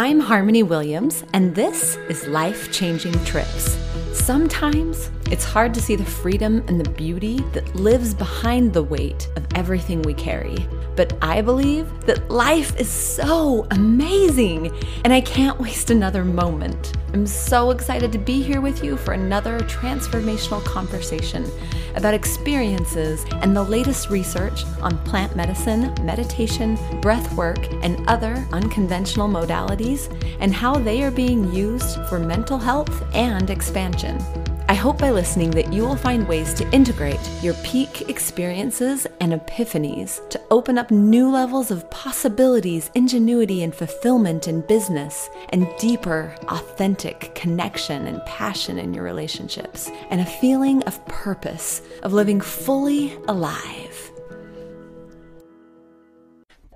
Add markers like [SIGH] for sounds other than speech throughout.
I'm Harmony Williams, and this is Life Changing Trips. Sometimes it's hard to see the freedom and the beauty that lives behind the weight of everything we carry. But I believe that life is so amazing, and I can't waste another moment. I'm so excited to be here with you for another transformational conversation about experiences and the latest research on plant medicine, meditation, breath work, and other unconventional modalities, and how they are being used for mental health and expansion. I hope by listening that you will find ways to integrate your peak experiences and epiphanies to open up new levels of possibilities, ingenuity, and fulfillment in business, and deeper, authentic connection and passion in your relationships, and a feeling of purpose, of living fully alive.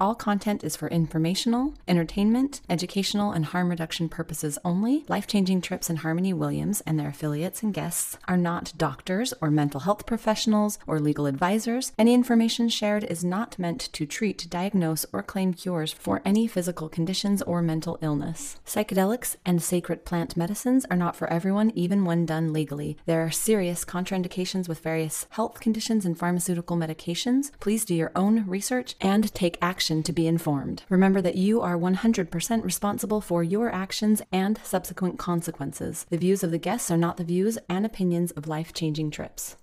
All content is for informational, entertainment, educational, and harm reduction purposes only. Life Changing Trips and Harmony Williams and their affiliates and guests are not doctors or mental health professionals or legal advisors. Any information shared is not meant to treat, diagnose, or claim cures for any physical conditions or mental illness. Psychedelics and sacred plant medicines are not for everyone, even when done legally. There are serious contraindications with various health conditions and pharmaceutical medications. Please do your own research and take action to be informed. Remember that you are 100% responsible for your actions and subsequent consequences. The views of the guests are not the views and opinions of life changing trips.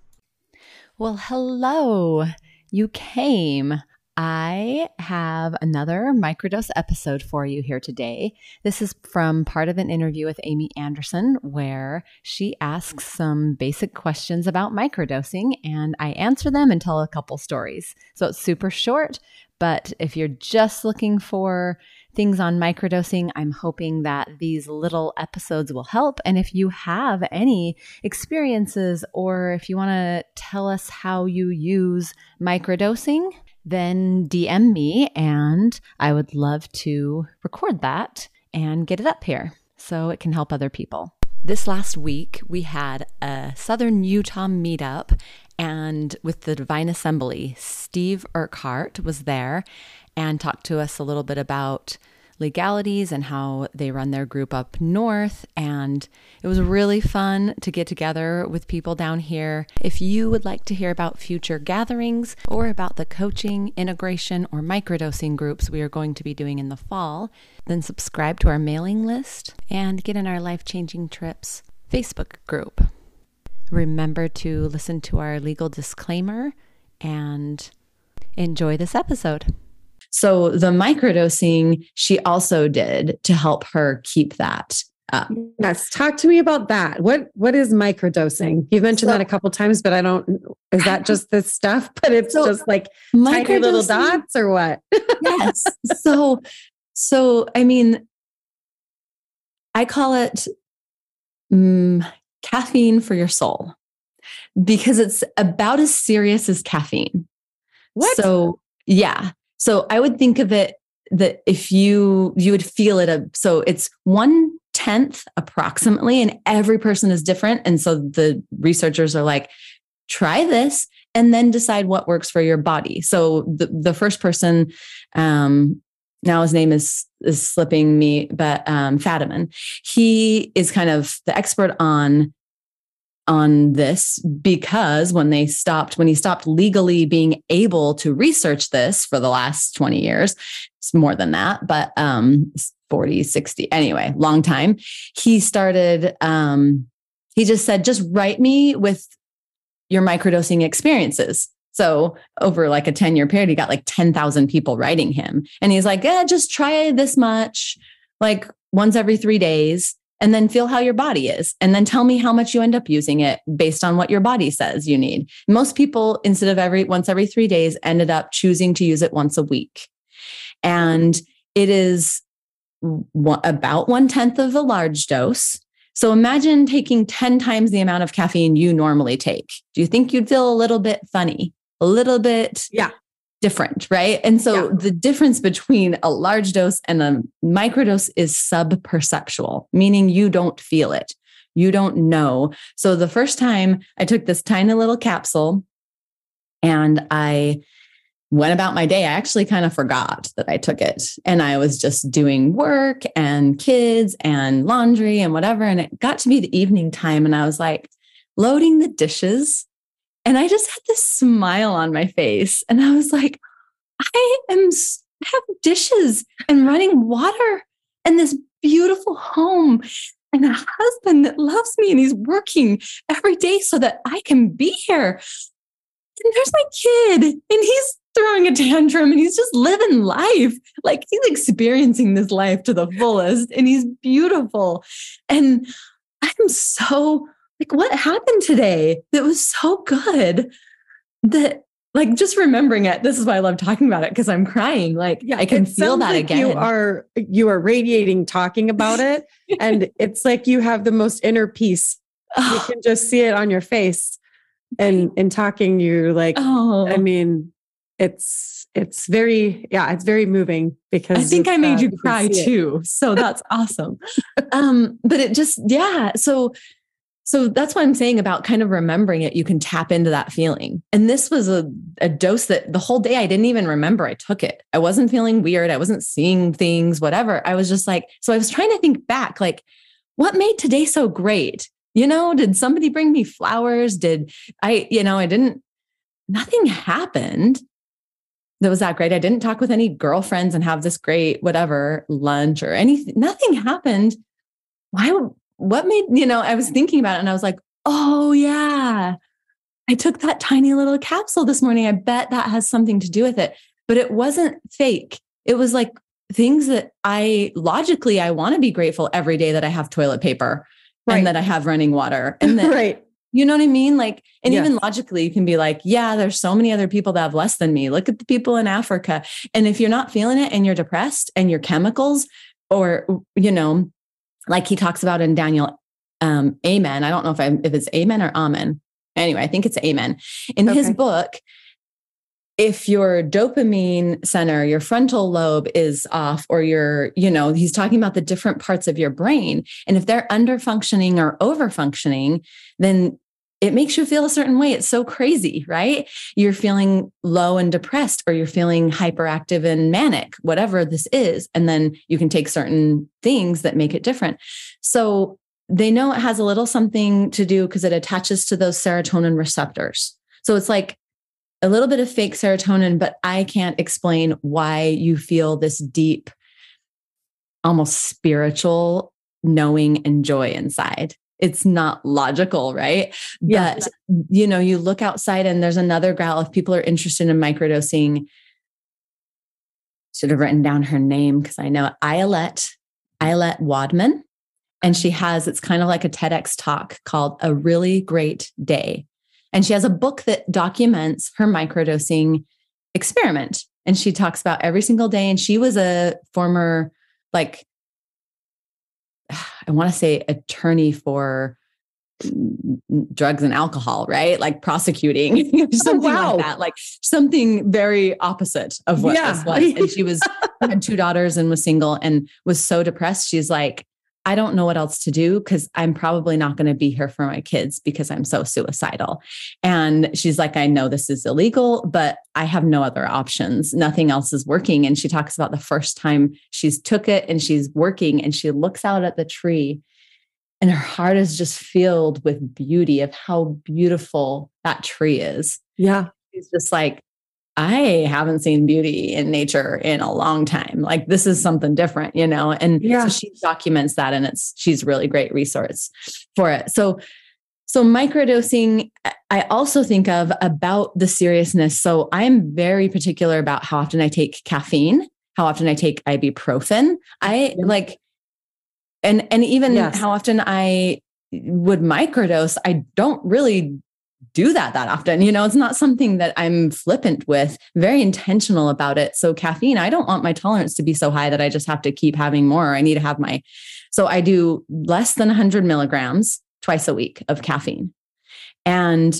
Well, hello. You came. I have another microdose episode for you here today. This is from part of an interview with Amy Anderson, where she asks some basic questions about microdosing, and I answer them and tell a couple stories. So it's super short, but if you're just looking for things on microdosing, I'm hoping that these little episodes will help. And if you have any experiences or if you want to tell us how you use microdosing, then DM me and I would love to record that and get it up here so it can help other people. This last week, we had a Southern Utah meetup, and with the Divine Assembly, Steve Urquhart was there and talked to us a little bit about legalities and how they run their group up north. And it was really fun to get together with people down here. If you would like to hear about future gatherings or about the coaching, integration, or microdosing groups we are going to be doing in the fall, then subscribe to our mailing list and get in our life changing trips Facebook group. Remember to listen to our legal disclaimer and enjoy this episode. So, the microdosing she also did to help her keep that up. Yes, talk to me about that. What what is microdosing? You've mentioned so, that a couple times, but I don't. Is that just this stuff? [LAUGHS] But it's so just like tiny little dots, or what? [LAUGHS] yes. So, so I mean, I call it um, caffeine for your soul because it's about as serious as caffeine. What? So, yeah. So I would think of it that if you you would feel it a so it's one tenth approximately, and every person is different. And so the researchers are like, try this and then decide what works for your body. So the, the first person, um, now his name is is slipping me, but um, Fadiman, he is kind of the expert on on this because when they stopped, when he stopped legally being able to research this for the last 20 years, it's more than that, but um 40, 60, anyway, long time. He started, um, he just said, just write me with your microdosing experiences. So over like a 10 year period, he got like 10,000 people writing him. And he's like, yeah, just try this much, like once every three days and then feel how your body is. And then tell me how much you end up using it based on what your body says you need. Most people instead of every once every 3 days ended up choosing to use it once a week. And it is about one tenth of a large dose. So imagine taking 10 times the amount of caffeine you normally take. Do you think you'd feel a little bit funny a little bit yeah different, right? And so yeah. the difference between a large dose and a microdose is subperceptual, meaning you don't feel it. You don't know. So the first time I took this tiny little capsule and I went about my day. I actually kind of forgot that I took it. And I was just doing work and kids and laundry and whatever. And it got to be the evening time. And I was like loading the dishes. And I just had this smile on my face. And I was like, I am have dishes and running water and this beautiful home and a husband that loves me and he's working every day so that I can be here. And there's my kid and he's throwing a tantrum and he's just living life. Like he's experiencing this life to the fullest and he's beautiful. And I'm so like, what happened today that was so good that like just remembering it this is why i love talking about it because i'm crying. Like yeah i can feel that like again. you are you are radiating talking about it [LAUGHS] and it's like you have the most inner peace. Oh. you can just see it on your face and in talking you like oh. i mean it's it's very yeah it's very moving because i think i made uh, you cry too so that's awesome. Um but it just yeah so so that's what I'm saying about kind of remembering it. You can tap into that feeling. And this was a, a dose that the whole day I didn't even remember I took it. I wasn't feeling weird. I wasn't seeing things, whatever. I was just like, so I was trying to think back, like, what made today so great? You know, did somebody bring me flowers? Did I, you know, I didn't, nothing happened that was that great. I didn't talk with any girlfriends and have this great whatever lunch or anything. Nothing happened. Why what made, you know, I was thinking about it and I was like, oh, yeah, I took that tiny little capsule this morning. I bet that has something to do with it. But it wasn't fake. It was like things that I logically, I want to be grateful every day that I have toilet paper right. and that I have running water. [LAUGHS] And that, right. You know what I mean? Like, and yes. even logically, you can be like, yeah, there's so many other people that have less than me. Look at the people in Africa. And if you're not feeling it and you're depressed and your chemicals, or, you know, like he talks about in Daniel um, Amen. I don't know if I if it's Amen or Amen. Anyway, I think it's Amen. In okay. his book, if your dopamine center, your frontal lobe is off, or your, you know, he's talking about the different parts of your brain. And if they're under functioning or over functioning, then it makes you feel a certain way. It's so crazy, right? You're feeling low and depressed, or you're feeling hyperactive and manic, whatever this is. And then you can take certain things that make it different. So they know it has a little something to do because it attaches to those serotonin receptors. So it's like a little bit of fake serotonin, but I can't explain why you feel this deep, almost spiritual knowing and joy inside it's not logical, right? Yeah. But you know, you look outside and there's another gal. If people are interested in microdosing, should have written down her name because I know Ayelet, Ayelet Waldman. And she has, it's kind of like a TEDx talk called A Really Great Day. And she has a book that documents her microdosing experiment. And she talks about every single day. And she was a former like I want to say attorney for drugs and alcohol, right? Like prosecuting, [LAUGHS] oh, something oh, wow. like that, like something very opposite of what yeah. this was. And she was [LAUGHS] had two daughters and was single and was so depressed. She's like, I don't know what else to do because I'm probably not going to be here for my kids because I'm so suicidal. And she's like, I know this is illegal, but I have no other options. Nothing else is working. And she talks about the first time she's took it and she's working and she looks out at the tree and her heart is just filled with beauty of how beautiful that tree is. Yeah. She's just like, I haven't seen beauty in nature in a long time. Like this is something different, you know? And yeah. so she documents that and it's she's really great resource for it. So so microdosing I also think of about the seriousness. So I'm very particular about how often I take caffeine, how often I take ibuprofen. I mm-hmm. like and and even yes. how often I would microdose, I don't really do that that often. You know, it's not something that I'm flippant with, very intentional about it. So, caffeine, I don't want my tolerance to be so high that I just have to keep having more. I need to have my, so I do less than 100 milligrams twice a week of caffeine. And,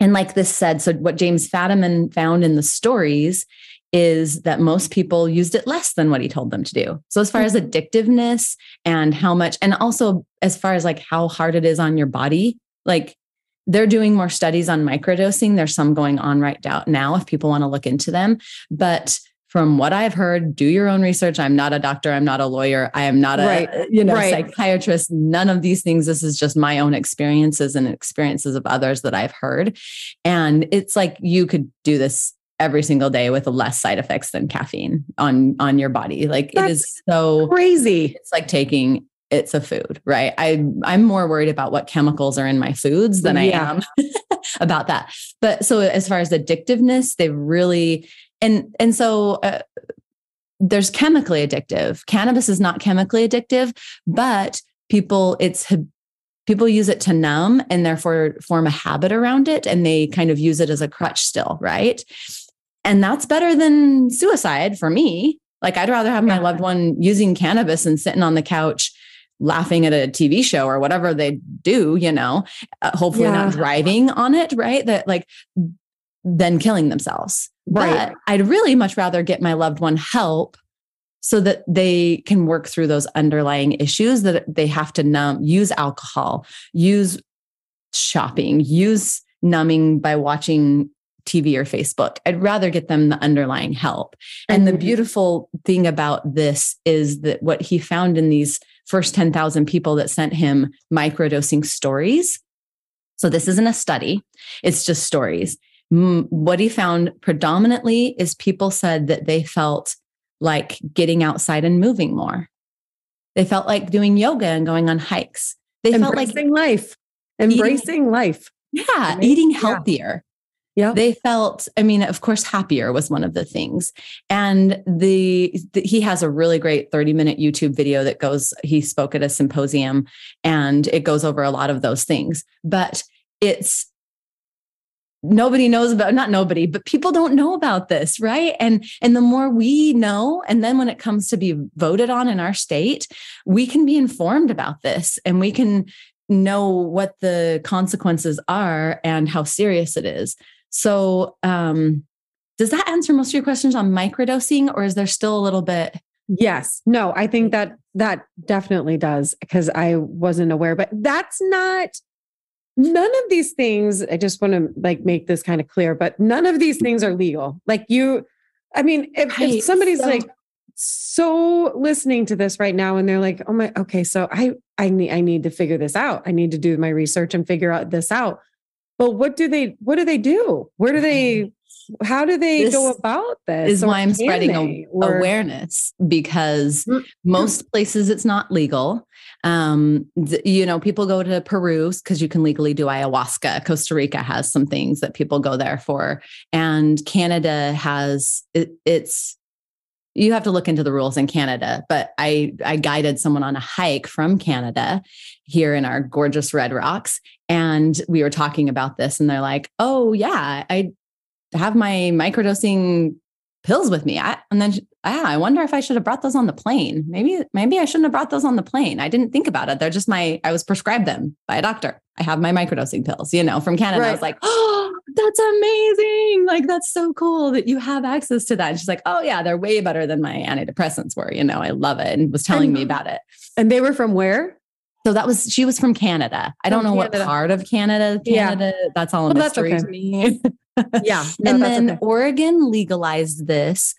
and like this said, so what James Fadiman found in the stories is that most people used it less than what he told them to do. So as far as mm-hmm. addictiveness and how much, and also as far as like how hard it is on your body, like they're doing more studies on microdosing. There's some going on right now if people want to look into them. But from what I've heard, do your own research. I'm not a doctor. I'm not a lawyer. I am not a right. Uh, you know right. psychiatrist. None of these things. This is just my own experiences and experiences of others that I've heard. And it's like you could do this every single day with less side effects than caffeine on on your body. Like That's it is so crazy. It's like taking it's a food, right? I I'm more worried about what chemicals are in my foods than yeah. I am [LAUGHS] about that. But so as far as addictiveness, they really and and so uh, there's chemically addictive. Cannabis is not chemically addictive, but people it's people use it to numb and therefore form a habit around it and they kind of use it as a crutch still, right? And that's better than suicide for me. Like I'd rather have my loved one using cannabis and sitting on the couch laughing at a TV show or whatever they do, you know, uh, hopefully yeah. not driving on it, right? That like than killing themselves. Right. But I'd really much rather get my loved one help so that they can work through those underlying issues that they have to numb, use alcohol, use shopping, use numbing by watching TV or Facebook. I'd rather get them the underlying help. And mm-hmm. the beautiful thing about this is that what he found in these first 10,000 people that sent him microdosing stories. So this isn't a study, it's just stories. What he found predominantly is people said that they felt like getting outside and moving more. They felt like doing yoga and going on hikes. They embracing felt like life, embracing eating, life. Yeah, eating healthier. Yeah. They felt, I mean, of course, happier was one of the things. And the, the, he has a really great 30 minute YouTube video that goes, he spoke at a symposium and it goes over a lot of those things. But it's nobody knows about not nobody but people don't know about this right and and the more we know and then when it comes to be voted on in our state we can be informed about this and we can know what the consequences are and how serious it is so, um, does that answer most of your questions on microdosing, or is there still a little bit? Yes. No, I think that that definitely does because I wasn't aware, but that's not none of these things. I just want to like make this kind of clear, but none of these things are legal. Like you, I mean, if, right. if somebody's so, like so listening to this right now and they're like, oh my, okay, so I I need I need to figure this out. I need to do my research and figure out this out. But what do they what do they do? Where do they how do they this go about this? Is why I'm spreading or... awareness because mm, most places it's not legal. Um, th- you know, people go to Peru because you can legally do ayahuasca. Costa Rica has some things that people go there for, and Canada has it, it's you have to look into the rules in Canada, but I I guided someone on a hike from Canada here in our gorgeous red rocks and we were talking about this and they're like, "Oh yeah, I have my microdosing pills with me." I, and then ah, I wonder if I should have brought those on the plane. Maybe maybe I shouldn't have brought those on the plane. I didn't think about it. They're just my I was prescribed them by a doctor. I have my microdosing pills, you know, from Canada. Right. I was like, "Oh, that's amazing. Like, that's so cool that you have access to that. And she's like, oh, yeah, they're way better than my antidepressants were. You know, I love it. And was telling and, me about it. And they were from where? So that was, she was from Canada. I don't know Canada. what part of Canada, Canada, yeah. that's all a well, mystery okay. to [LAUGHS] me. Yeah. [LAUGHS] No, and then okay. Oregon legalized this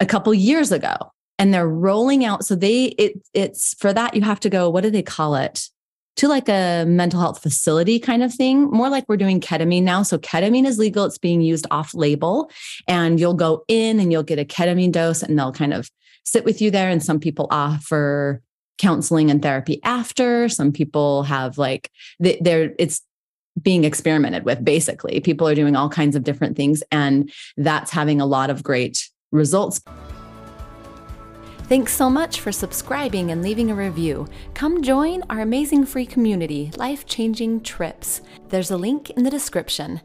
a couple years ago and they're rolling out. So they, it, it's for that, you have to go, what do they call it? to like a mental health facility kind of thing, more like we're doing ketamine now. So ketamine is legal, it's being used off label, and you'll go in and you'll get a ketamine dose and they'll kind of sit with you there. And some people offer counseling and therapy after. Some people have like they're it's being experimented with basically. People are doing all kinds of different things, and that's having a lot of great results. Thanks so much for subscribing and leaving a review. Come join our amazing free community, Life Changing Trips. There's a link in the description.